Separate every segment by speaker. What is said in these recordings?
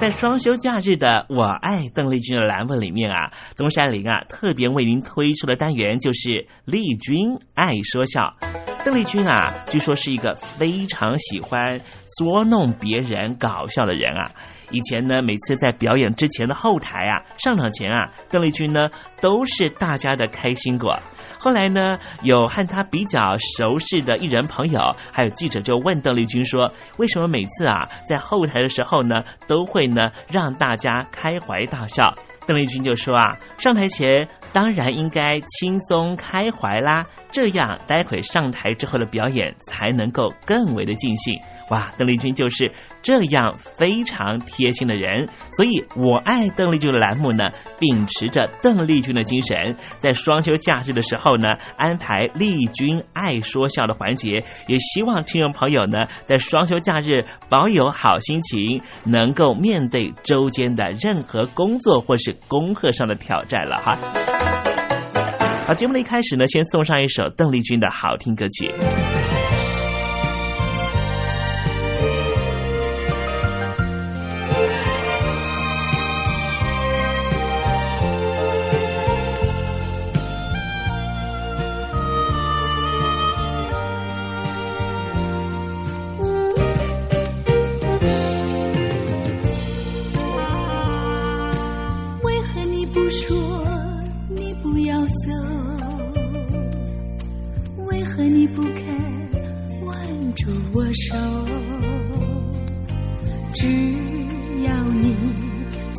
Speaker 1: 在双休假日的“我爱邓丽君”的栏目里面啊，东山林啊特别为您推出的单元就是“丽君爱说笑”。邓丽君啊，据说是一个非常喜欢捉弄别人、搞笑的人啊。以前呢，每次在表演之前的后台啊，上场前啊，邓丽君呢都是大家的开心果。后来呢，有和她比较熟识的艺人朋友，还有记者就问邓丽君说：“为什么每次啊在后台的时候呢，都会呢让大家开怀大笑？”邓丽君就说：“啊，上台前当然应该轻松开怀啦，这样待会上台之后的表演才能够更为的尽兴。”哇，邓丽君就是这样非常贴心的人，所以我爱邓丽君的栏目呢，秉持着邓丽君的精神，在双休假日的时候呢，安排丽君爱说笑的环节，也希望听众朋友呢，在双休假日保有好心情，能够面对周间的任何工作或是功课上的挑战了哈。好，节目的一开始呢，先送上一首邓丽君的好听歌曲。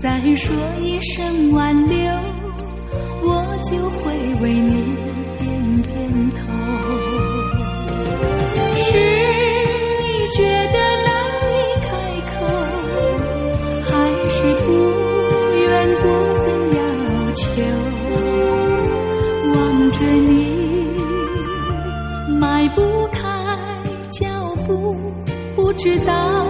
Speaker 2: 再说一声挽留我就会为你点点头是你觉得难以开口还是不愿过分要求望着你迈不开脚步不知道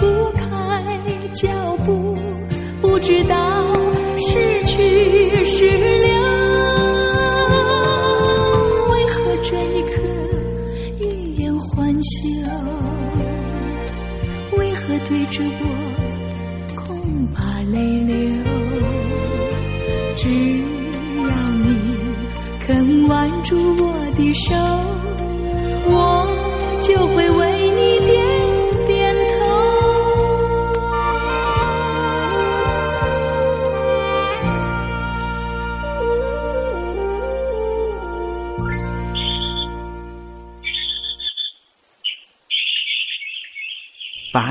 Speaker 2: 不开脚步，不知道是去是留。为何这一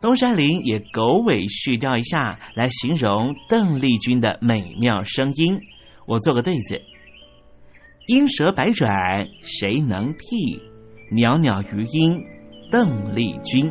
Speaker 1: 东山林也狗尾续貂一下，来形容邓丽君的美妙声音。我做个对子：莺舌百转谁能替？袅袅余音邓丽君。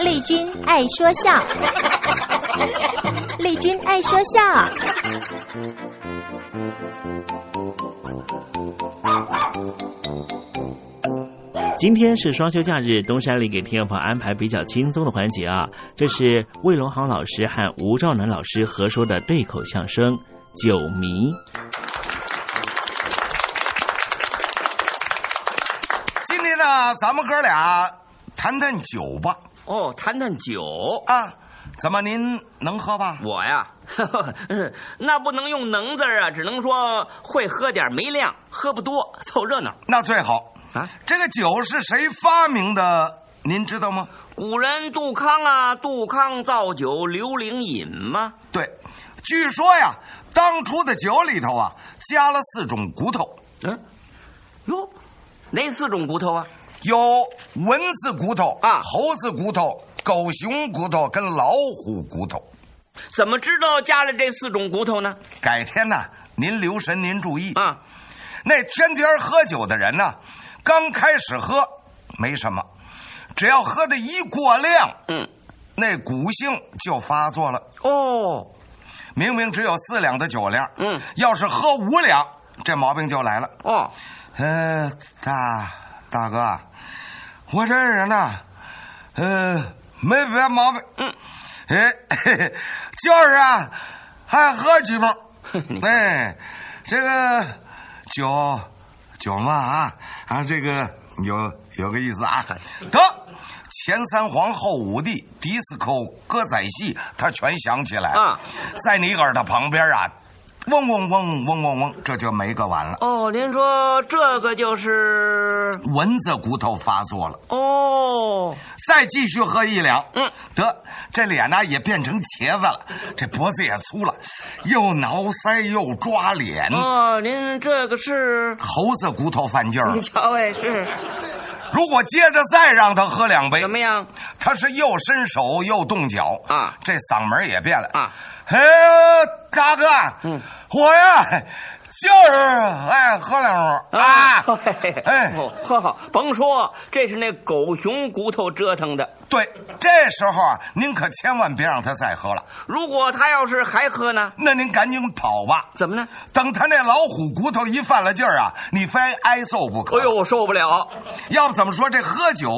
Speaker 3: 丽君爱说笑，丽君爱说笑。
Speaker 1: 今天是双休假日，东山里给听众朋友安排比较轻松的环节啊，这是魏龙航老师和吴兆南老师合说的对口相声《酒迷》。
Speaker 4: 今天呢，咱们哥俩谈谈酒吧。
Speaker 5: 哦，谈谈酒
Speaker 4: 啊？怎么您能喝吧？
Speaker 5: 我呀，呵 呵那不能用能字啊，只能说会喝点，没量，喝不多，凑热闹。
Speaker 4: 那最好
Speaker 5: 啊。
Speaker 4: 这个酒是谁发明的？您知道吗？
Speaker 5: 古人杜康啊，杜康造酒，刘伶饮吗。
Speaker 4: 对，据说呀，当初的酒里头啊，加了四种骨头。
Speaker 5: 嗯，哟，哪四种骨头啊？
Speaker 4: 有蚊子骨头
Speaker 5: 啊，
Speaker 4: 猴子骨头、狗熊骨头跟老虎骨头。
Speaker 5: 怎么知道加了这四种骨头呢？
Speaker 4: 改天呢，您留神，您注意
Speaker 5: 啊。
Speaker 4: 那天天喝酒的人呢，刚开始喝没什么，只要喝的一过量，
Speaker 5: 嗯，
Speaker 4: 那骨性就发作了。
Speaker 5: 哦，
Speaker 4: 明明只有四两的酒量，
Speaker 5: 嗯，
Speaker 4: 要是喝五两，这毛病就来了。
Speaker 5: 哦，
Speaker 4: 呃，大大哥，我这人呢，呃，没别毛病，
Speaker 5: 嗯，
Speaker 4: 哎，嘿 嘿就是啊，还喝几封。哎，这个酒酒嘛啊啊，这个有有个意思啊。得，前三皇后五帝迪斯科歌仔戏，他全想起来
Speaker 5: 啊，
Speaker 4: 在你耳朵旁边啊，嗡嗡嗡嗡嗡嗡，这就没个完了。
Speaker 5: 哦，您说这个就是
Speaker 4: 蚊子骨头发作了。
Speaker 5: 哦，
Speaker 4: 再继续喝一两，
Speaker 5: 嗯，
Speaker 4: 得，这脸呢也变成茄子了，这脖子也粗了，又挠腮又抓脸。
Speaker 5: 哦，您这个是
Speaker 4: 猴子骨头犯劲儿。
Speaker 5: 你瞧哎，是。
Speaker 4: 如果接着再让他喝两杯，
Speaker 5: 怎么样？
Speaker 4: 他是又伸手又动脚
Speaker 5: 啊，
Speaker 4: 这嗓门也变了
Speaker 5: 啊。
Speaker 4: 哎，大哥，
Speaker 5: 嗯，
Speaker 4: 我呀就是爱喝两盅啊。
Speaker 5: 哎，喝好，甭说，这是那狗熊骨头折腾的。
Speaker 4: 对，这时候啊，您可千万别让他再喝了。
Speaker 5: 如果他要是还喝呢，
Speaker 4: 那您赶紧跑吧。
Speaker 5: 怎么呢？
Speaker 4: 等他那老虎骨头一犯了劲儿啊，你非挨揍不可。
Speaker 5: 哎呦，我受不了！
Speaker 4: 要不怎么说这喝酒，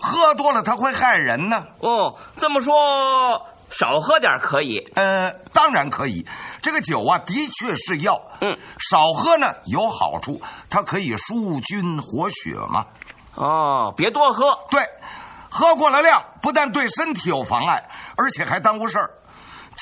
Speaker 4: 喝多了他会害人呢？
Speaker 5: 哦，这么说。少喝点可以，
Speaker 4: 呃，当然可以。这个酒啊，的确是药，
Speaker 5: 嗯，
Speaker 4: 少喝呢有好处，它可以疏菌活血嘛。
Speaker 5: 哦，别多喝。
Speaker 4: 对，喝过了量，不但对身体有妨碍，而且还耽误事儿。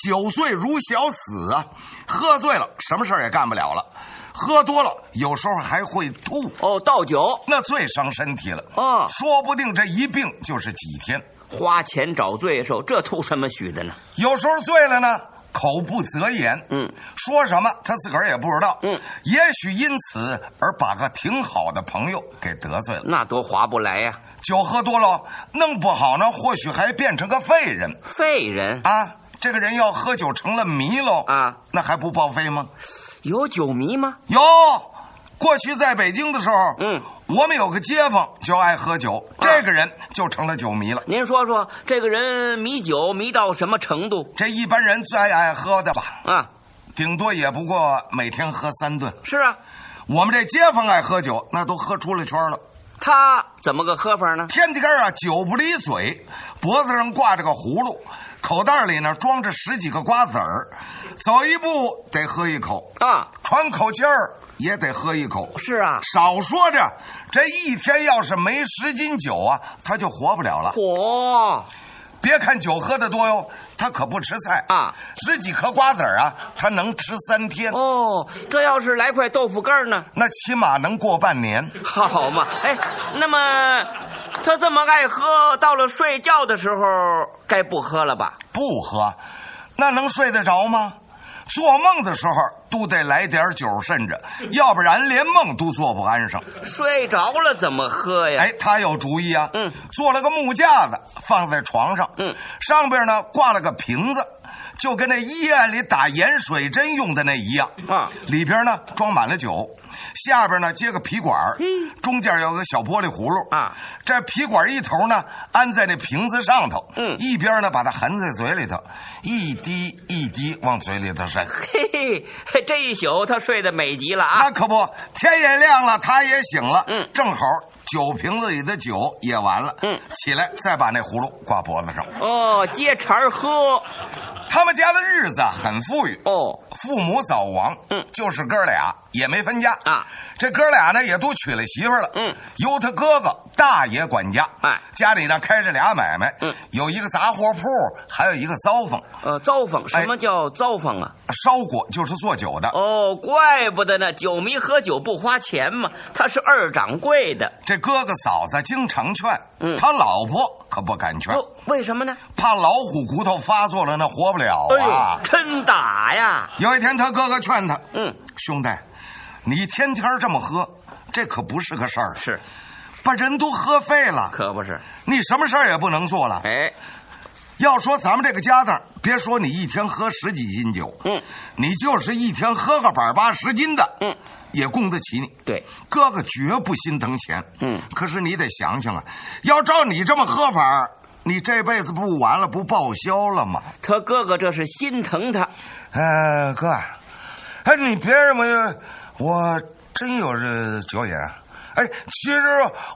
Speaker 4: 酒醉如小死啊！喝醉了，什么事儿也干不了了。喝多了，有时候还会吐。
Speaker 5: 哦，倒酒
Speaker 4: 那最伤身体了。
Speaker 5: 啊，
Speaker 4: 说不定这一病就是几天。
Speaker 5: 花钱找罪受，这图什么许的呢？
Speaker 4: 有时候醉了呢，口不择言，
Speaker 5: 嗯，
Speaker 4: 说什么他自个儿也不知道，
Speaker 5: 嗯，
Speaker 4: 也许因此而把个挺好的朋友给得罪了，
Speaker 5: 那多划不来呀、
Speaker 4: 啊！酒喝多了，弄不好呢，或许还变成个废人。
Speaker 5: 废人
Speaker 4: 啊，这个人要喝酒成了迷喽
Speaker 5: 啊，
Speaker 4: 那还不报废吗？
Speaker 5: 有酒迷吗？
Speaker 4: 有。过去在北京的时候，
Speaker 5: 嗯，
Speaker 4: 我们有个街坊就爱喝酒，
Speaker 5: 啊、
Speaker 4: 这个人就成了酒迷了。
Speaker 5: 您说说，这个人迷酒迷到什么程度？
Speaker 4: 这一般人最爱喝的吧？
Speaker 5: 啊，
Speaker 4: 顶多也不过每天喝三顿。
Speaker 5: 是啊，
Speaker 4: 我们这街坊爱喝酒，那都喝出了圈了。
Speaker 5: 他怎么个喝法呢？
Speaker 4: 天地根啊，酒不离嘴，脖子上挂着个葫芦，口袋里呢装着十几个瓜子儿，走一步得喝一口
Speaker 5: 啊，
Speaker 4: 喘口气儿。也得喝一口，
Speaker 5: 是啊，
Speaker 4: 少说着，这一天要是没十斤酒啊，他就活不了了。
Speaker 5: 嚯！
Speaker 4: 别看酒喝的多哟，他可不吃菜
Speaker 5: 啊，
Speaker 4: 十几颗瓜子啊，他能吃三天。
Speaker 5: 哦，这要是来块豆腐干呢，
Speaker 4: 那起码能过半年。
Speaker 5: 好嘛，哎，那么他这么爱喝，到了睡觉的时候该不喝了吧？
Speaker 4: 不喝，那能睡得着吗？做梦的时候都得来点酒渗着，要不然连梦都做不安生。
Speaker 5: 睡着了怎么喝呀？
Speaker 4: 哎，他有主意啊！
Speaker 5: 嗯，
Speaker 4: 做了个木架子放在床上，
Speaker 5: 嗯，
Speaker 4: 上边呢挂了个瓶子，就跟那医院里打盐水针用的那一样
Speaker 5: 啊。
Speaker 4: 里边呢装满了酒，下边呢接个皮管，中间有个小玻璃葫芦
Speaker 5: 啊。
Speaker 4: 这皮管一头呢安在那瓶子上头，
Speaker 5: 嗯，
Speaker 4: 一边呢把它含在嘴里头，一滴一滴往嘴里头渗。
Speaker 5: 嘿嘿，这一宿他睡得美极了啊！
Speaker 4: 那可不，天也亮了，他也醒了，
Speaker 5: 嗯，
Speaker 4: 正好酒瓶子里的酒也完了，
Speaker 5: 嗯，
Speaker 4: 起来再把那葫芦挂脖子上。
Speaker 5: 哦，接茬喝。
Speaker 4: 他们家的日子很富裕
Speaker 5: 哦，
Speaker 4: 父母早亡，
Speaker 5: 嗯，
Speaker 4: 就是哥俩也没分家
Speaker 5: 啊。
Speaker 4: 这哥俩呢也都娶了媳妇了，
Speaker 5: 嗯，
Speaker 4: 由他哥哥大爷管家，
Speaker 5: 哎，
Speaker 4: 家里呢开着俩买卖，
Speaker 5: 嗯，
Speaker 4: 有一个杂货铺，还有一个糟坊。
Speaker 5: 呃，糟坊什么叫糟坊啊？
Speaker 4: 烧锅就是做酒的。
Speaker 5: 哦，怪不得呢，酒迷喝酒不花钱嘛，他是二掌柜的。
Speaker 4: 这哥哥嫂子经常劝，
Speaker 5: 嗯，
Speaker 4: 他老婆可不敢劝。
Speaker 5: 哦，为什么呢？
Speaker 4: 怕老虎骨头发作了，那活不了
Speaker 5: 啊！哎、真打呀！
Speaker 4: 有一天，他哥哥劝他：“
Speaker 5: 嗯，
Speaker 4: 兄弟，你天天这么喝，这可不是个事儿。
Speaker 5: 是，
Speaker 4: 把人都喝废了，
Speaker 5: 可不是。
Speaker 4: 你什么事儿也不能做了。
Speaker 5: 哎，
Speaker 4: 要说咱们这个家当，别说你一天喝十几斤酒，
Speaker 5: 嗯，
Speaker 4: 你就是一天喝个百八十斤的，
Speaker 5: 嗯，
Speaker 4: 也供得起你。
Speaker 5: 对，
Speaker 4: 哥哥绝不心疼钱。
Speaker 5: 嗯，
Speaker 4: 可是你得想想啊，要照你这么喝法，你这辈子不完了，不报销了吗？
Speaker 5: 他哥哥这是心疼他。
Speaker 4: 哎，哥，哎，你别这么，我真有这酒瘾。哎，其实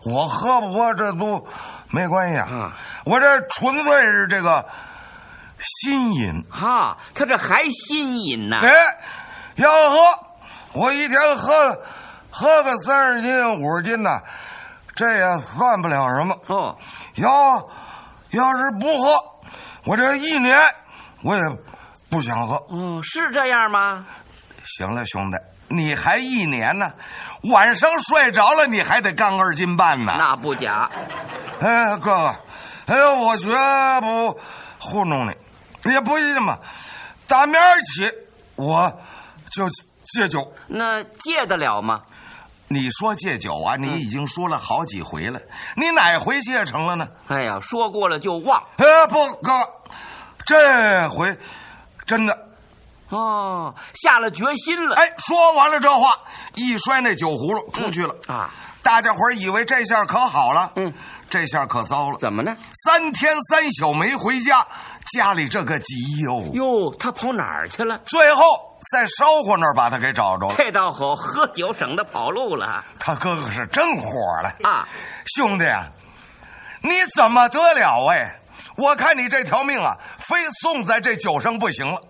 Speaker 4: 我喝不喝这都没关系啊，嗯我这纯粹是这个心瘾。
Speaker 5: 哈，他这还心瘾呢。
Speaker 4: 哎，要喝，我一天喝喝个三十斤五十斤的，这也算不了什么。
Speaker 5: 哦，
Speaker 4: 要要是不喝，我这一年我也不想喝。
Speaker 5: 哦，是这样吗？
Speaker 4: 行了，兄弟，你还一年呢，晚上睡着了你还得干二斤半呢。
Speaker 5: 那不假。
Speaker 4: 哎，哥哥，哎呦，我绝不糊弄你，也不信嘛。打明儿起我就戒酒。
Speaker 5: 那戒得了吗？
Speaker 4: 你说戒酒啊，你已经说了好几回了，你哪回戒成了呢？
Speaker 5: 哎呀，说过了就忘。
Speaker 4: 哎，不，哥，这回真的。
Speaker 5: 哦，下了决心了。
Speaker 4: 哎，说完了这话，一摔那酒葫芦出去了、
Speaker 5: 嗯、啊！
Speaker 4: 大家伙儿以为这下可好了，
Speaker 5: 嗯，
Speaker 4: 这下可糟了。
Speaker 5: 怎么呢？
Speaker 4: 三天三宿没回家，家里这个急哟。
Speaker 5: 哟，他跑哪儿去了？
Speaker 4: 最后在烧火那儿把他给找着了。
Speaker 5: 这倒好，喝酒省得跑路了。
Speaker 4: 他哥哥是真火了
Speaker 5: 啊！
Speaker 4: 兄弟啊，你怎么得了哎？我看你这条命啊，非送在这酒上不行了。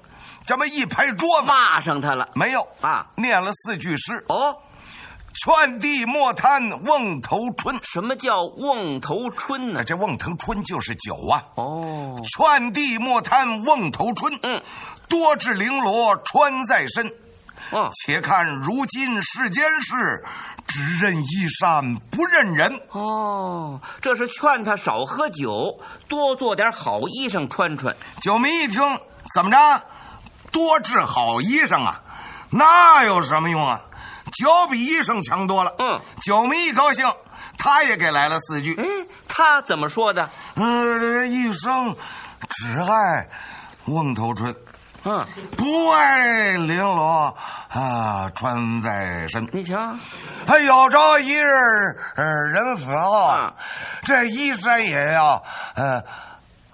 Speaker 4: 这么一拍桌子，
Speaker 5: 骂上他了。
Speaker 4: 没有
Speaker 5: 啊，
Speaker 4: 念了四句诗。
Speaker 5: 哦，
Speaker 4: 劝帝莫贪瓮头春。
Speaker 5: 什么叫瓮头春呢？
Speaker 4: 这瓮头春就是酒啊。
Speaker 5: 哦，
Speaker 4: 劝帝莫贪瓮头春。
Speaker 5: 嗯，
Speaker 4: 多置绫罗穿在身。
Speaker 5: 嗯，
Speaker 4: 且看如今世间事，只认衣衫不认人。
Speaker 5: 哦，这是劝他少喝酒，多做点好衣裳穿穿。
Speaker 4: 酒迷一听，怎么着？多制好衣裳啊，那有什么用啊？酒比医生强多了。
Speaker 5: 嗯，
Speaker 4: 酒迷一高兴，他也给来了四句。
Speaker 5: 哎，他怎么说的？
Speaker 4: 嗯，这一生只爱瓮头春，
Speaker 5: 嗯，
Speaker 4: 不爱绫罗啊穿在身。
Speaker 5: 你瞧，
Speaker 4: 还有朝一日，呃，人死后
Speaker 5: 啊，
Speaker 4: 这衣衫也要呃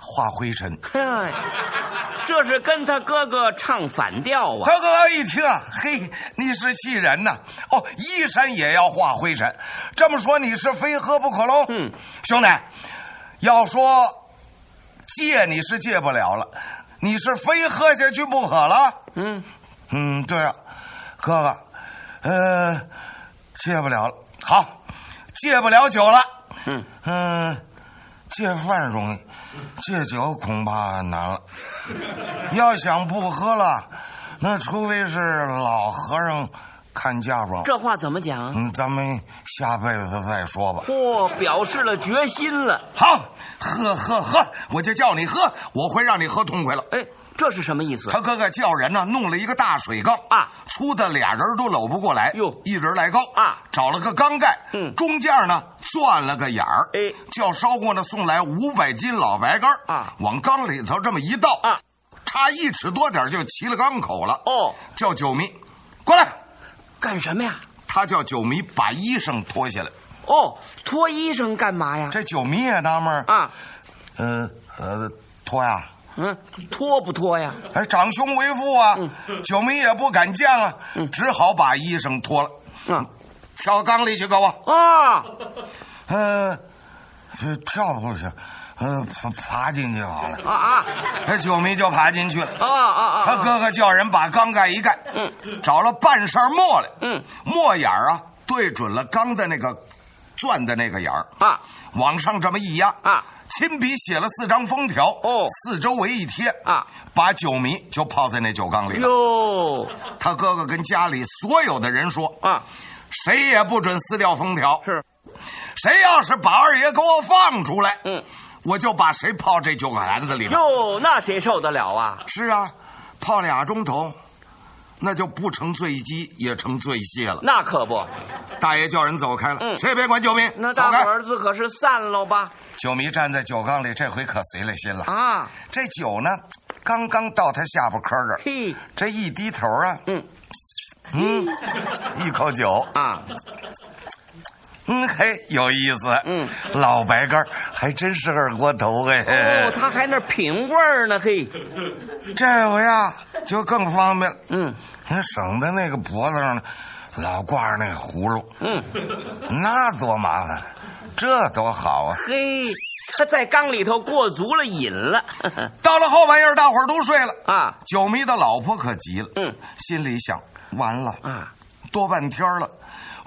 Speaker 4: 化灰尘。
Speaker 5: 哎。这是跟他哥哥唱反调啊！
Speaker 4: 他哥哥一听，嘿，你是气人呐！哦，衣衫也要化灰尘，这么说你是非喝不可喽？
Speaker 5: 嗯，
Speaker 4: 兄弟，要说戒你是戒不了了，你是非喝下去不可了？
Speaker 5: 嗯
Speaker 4: 嗯，对啊，哥哥，呃，戒不了了，好，戒不了酒了。
Speaker 5: 嗯
Speaker 4: 嗯、呃，戒饭容易，戒酒恐怕难了。要想不喝了，那除非是老和尚看家吧。
Speaker 5: 这话怎么讲？
Speaker 4: 嗯，咱们下辈子再说吧。
Speaker 5: 嚯、哦，表示了决心了。
Speaker 4: 好，喝喝喝，我就叫你喝，我会让你喝痛快了。
Speaker 5: 哎，这是什么意思？
Speaker 4: 他哥哥叫人呢，弄了一个大水缸
Speaker 5: 啊，
Speaker 4: 粗的俩人都搂不过来。
Speaker 5: 哟，
Speaker 4: 一人来高
Speaker 5: 啊，
Speaker 4: 找了个缸盖，
Speaker 5: 嗯，
Speaker 4: 中间呢钻了个眼儿。
Speaker 5: 哎，
Speaker 4: 叫烧锅呢送来五百斤老白干
Speaker 5: 啊，
Speaker 4: 往缸里头这么一倒
Speaker 5: 啊。
Speaker 4: 差一尺多点就齐了缸口了。
Speaker 5: 哦，
Speaker 4: 叫酒迷过来，
Speaker 5: 干什么呀？
Speaker 4: 他叫酒迷把衣裳脱下来。
Speaker 5: 哦，脱衣裳干嘛呀？
Speaker 4: 这酒迷也纳闷
Speaker 5: 啊，
Speaker 4: 呃呃，脱呀？
Speaker 5: 嗯，脱不脱呀？
Speaker 4: 哎，长兄为父啊，
Speaker 5: 嗯、
Speaker 4: 酒迷也不敢犟啊，
Speaker 5: 嗯、
Speaker 4: 只好把衣裳脱了。
Speaker 5: 嗯，
Speaker 4: 跳缸里去，给我。
Speaker 5: 啊，
Speaker 4: 呃，这跳不去。呃，爬爬进去好了
Speaker 5: 啊啊！
Speaker 4: 这九迷就爬进去了
Speaker 5: 啊啊啊！
Speaker 4: 他哥哥叫人把缸盖一盖，
Speaker 5: 嗯，
Speaker 4: 找了半扇墨来，
Speaker 5: 嗯，
Speaker 4: 墨眼儿啊对准了缸的那个钻的那个眼儿
Speaker 5: 啊，
Speaker 4: 往上这么一压
Speaker 5: 啊，
Speaker 4: 亲笔写了四张封条
Speaker 5: 哦，
Speaker 4: 四周围一贴
Speaker 5: 啊，
Speaker 4: 把酒迷就泡在那酒缸里了。
Speaker 5: 哟，
Speaker 4: 他哥哥跟家里所有的人说
Speaker 5: 啊，
Speaker 4: 谁也不准撕掉封条，
Speaker 5: 是，
Speaker 4: 谁要是把二爷给我放出来，
Speaker 5: 嗯。
Speaker 4: 我就把谁泡这酒坛子里头。
Speaker 5: 哟，那谁受得了啊？
Speaker 4: 是啊，泡俩钟头，那就不成醉鸡也成醉蟹了。
Speaker 5: 那可不。
Speaker 4: 大爷叫人走开了，
Speaker 5: 嗯，
Speaker 4: 谁也别管酒迷。
Speaker 5: 那大伙儿子可是散喽吧？
Speaker 4: 酒迷站在酒缸里，这回可随了心了
Speaker 5: 啊！
Speaker 4: 这酒呢，刚刚到他下巴颏这儿，
Speaker 5: 嘿，
Speaker 4: 这一低头啊，
Speaker 5: 嗯
Speaker 4: 嗯，一口酒
Speaker 5: 啊。
Speaker 4: 嗯，嘿，有意思。
Speaker 5: 嗯，
Speaker 4: 老白干还真是二锅头哎。
Speaker 5: 哦，他还那品味呢，嘿。
Speaker 4: 这回呀，就更方便了。
Speaker 5: 嗯，
Speaker 4: 你省得那个脖子上老挂着那个葫芦。
Speaker 5: 嗯，
Speaker 4: 那多麻烦，这多好啊！
Speaker 5: 嘿，他在缸里头过足了瘾了。
Speaker 4: 到了后半夜，大伙儿都睡了
Speaker 5: 啊。
Speaker 4: 酒迷的老婆可急了，
Speaker 5: 嗯，
Speaker 4: 心里想：完了
Speaker 5: 啊，
Speaker 4: 多半天了。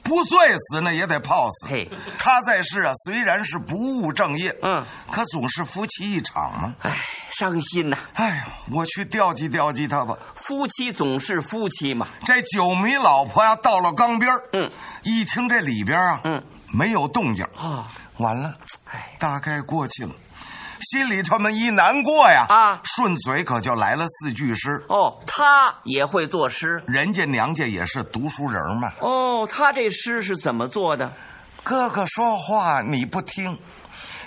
Speaker 4: 不醉死那，也得泡死。
Speaker 5: 嘿，
Speaker 4: 他在世啊，虽然是不务正业，
Speaker 5: 嗯，
Speaker 4: 可总是夫妻一场嘛。
Speaker 5: 唉，伤心呐！
Speaker 4: 哎呀，我去调剂调剂他吧。
Speaker 5: 夫妻总是夫妻嘛。
Speaker 4: 这酒迷老婆呀，到了缸边
Speaker 5: 嗯，
Speaker 4: 一听这里边啊，
Speaker 5: 嗯，
Speaker 4: 没有动静
Speaker 5: 啊，
Speaker 4: 完了，
Speaker 5: 哎，
Speaker 4: 大概过去了。心里这么一难过呀，
Speaker 5: 啊，
Speaker 4: 顺嘴可就来了四句诗。
Speaker 5: 哦，他也会作诗，
Speaker 4: 人家娘家也是读书人嘛。
Speaker 5: 哦，他这诗是怎么做的？
Speaker 4: 哥哥说话你不听，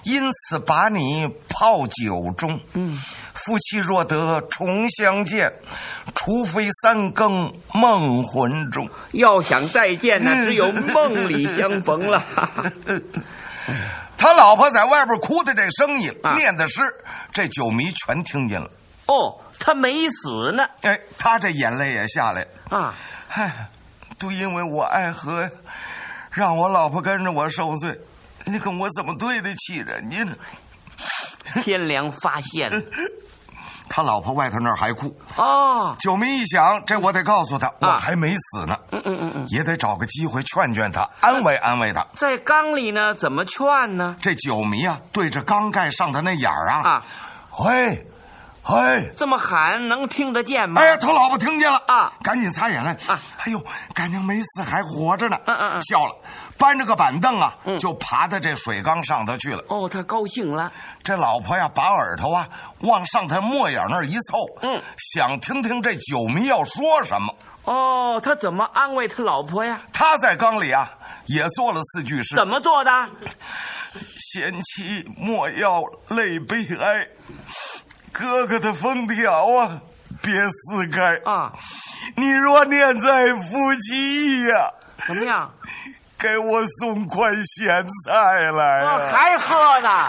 Speaker 4: 因此把你泡酒中。
Speaker 5: 嗯，
Speaker 4: 夫妻若得重相见，除非三更梦魂中。
Speaker 5: 要想再见呢，只有梦里相逢了。
Speaker 4: 他老婆在外边哭的这声音，
Speaker 5: 啊、
Speaker 4: 念的诗，这酒迷全听见了。
Speaker 5: 哦，他没死呢。
Speaker 4: 哎，他这眼泪也下来
Speaker 5: 啊！
Speaker 4: 嗨，都因为我爱喝，让我老婆跟着我受罪，你看我怎么对得起人家呢？
Speaker 5: 天良发现了。
Speaker 4: 他老婆外头那儿还哭。
Speaker 5: 啊，
Speaker 4: 九迷一想，这我得告诉他，我还没死呢，
Speaker 5: 嗯嗯嗯嗯，
Speaker 4: 也得找个机会劝劝他，安慰安慰他。
Speaker 5: 在缸里呢，怎么劝呢？
Speaker 4: 这九迷啊，对着缸盖上的那眼儿啊，
Speaker 5: 啊，
Speaker 4: 喂，喂，
Speaker 5: 这么喊能听得见吗？
Speaker 4: 哎呀，他老婆听见了
Speaker 5: 啊，
Speaker 4: 赶紧擦眼泪
Speaker 5: 啊，
Speaker 4: 哎呦，感情没死，还活着呢，
Speaker 5: 嗯嗯嗯，
Speaker 4: 笑了，搬着个板凳啊，
Speaker 5: 嗯
Speaker 4: 就爬到这水缸上头去了。
Speaker 5: 哦，他高兴了。
Speaker 4: 这老婆呀，把耳朵啊往上他墨眼那儿一凑，
Speaker 5: 嗯，
Speaker 4: 想听听这酒迷要说什么。
Speaker 5: 哦，他怎么安慰他老婆呀？
Speaker 4: 他在缸里啊也做了四句诗，
Speaker 5: 怎么做的？
Speaker 4: 贤妻莫要泪悲哀，哥哥的封条啊别撕开
Speaker 5: 啊！
Speaker 4: 你若念在夫妻呀，
Speaker 5: 怎么样？
Speaker 4: 给我送块咸菜来
Speaker 5: 啊！还喝呢？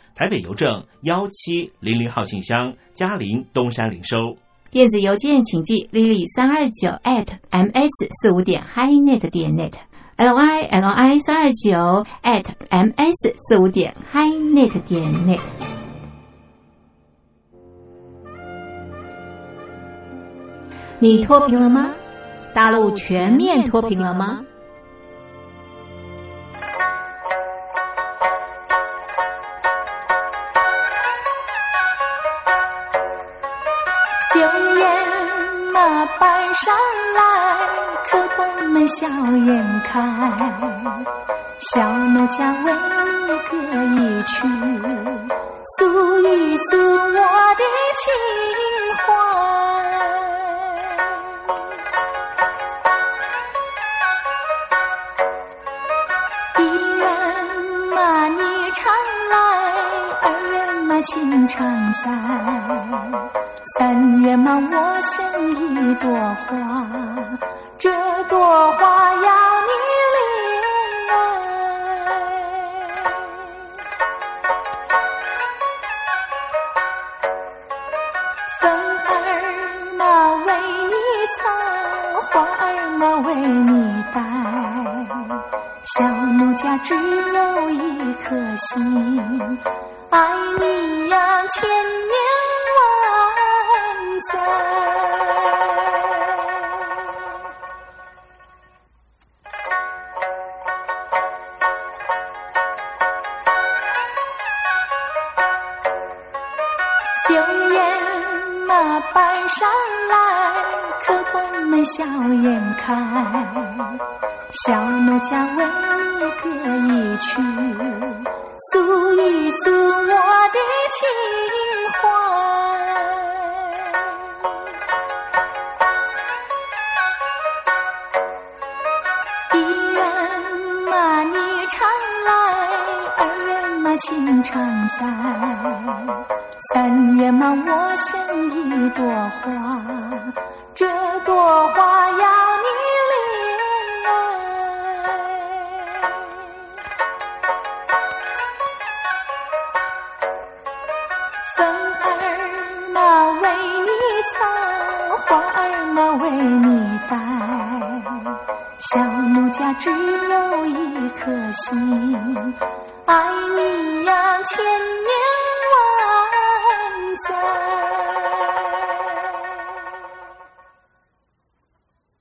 Speaker 1: 台北邮政幺七零零号信箱，嘉陵东山零收。
Speaker 6: 电子邮件请寄 lily 三二九 at ms 四五点 highnet 点 net l i l i 三二九 at ms 四五点 highnet 点 net。你脱贫了吗？大陆全面脱贫了吗？
Speaker 2: 笑颜开，小奴家为你歌一曲，诉一诉我的情怀。一人嘛你常来，二人嘛情常在。三月嘛，我像一朵花，这朵花要你怜爱。风儿嘛为你草，花儿嘛为你戴，小奴家只有一颗心，爱你呀千年。笑颜开，小奴家为你歌一曲，诉一诉我的情怀。一人嘛，你常来；二人嘛情常在，三愿嘛我像一朵花，这朵花要你怜爱。风儿嘛为你草，花儿嘛为你戴，小奴家只有一颗心。爱你呀，千。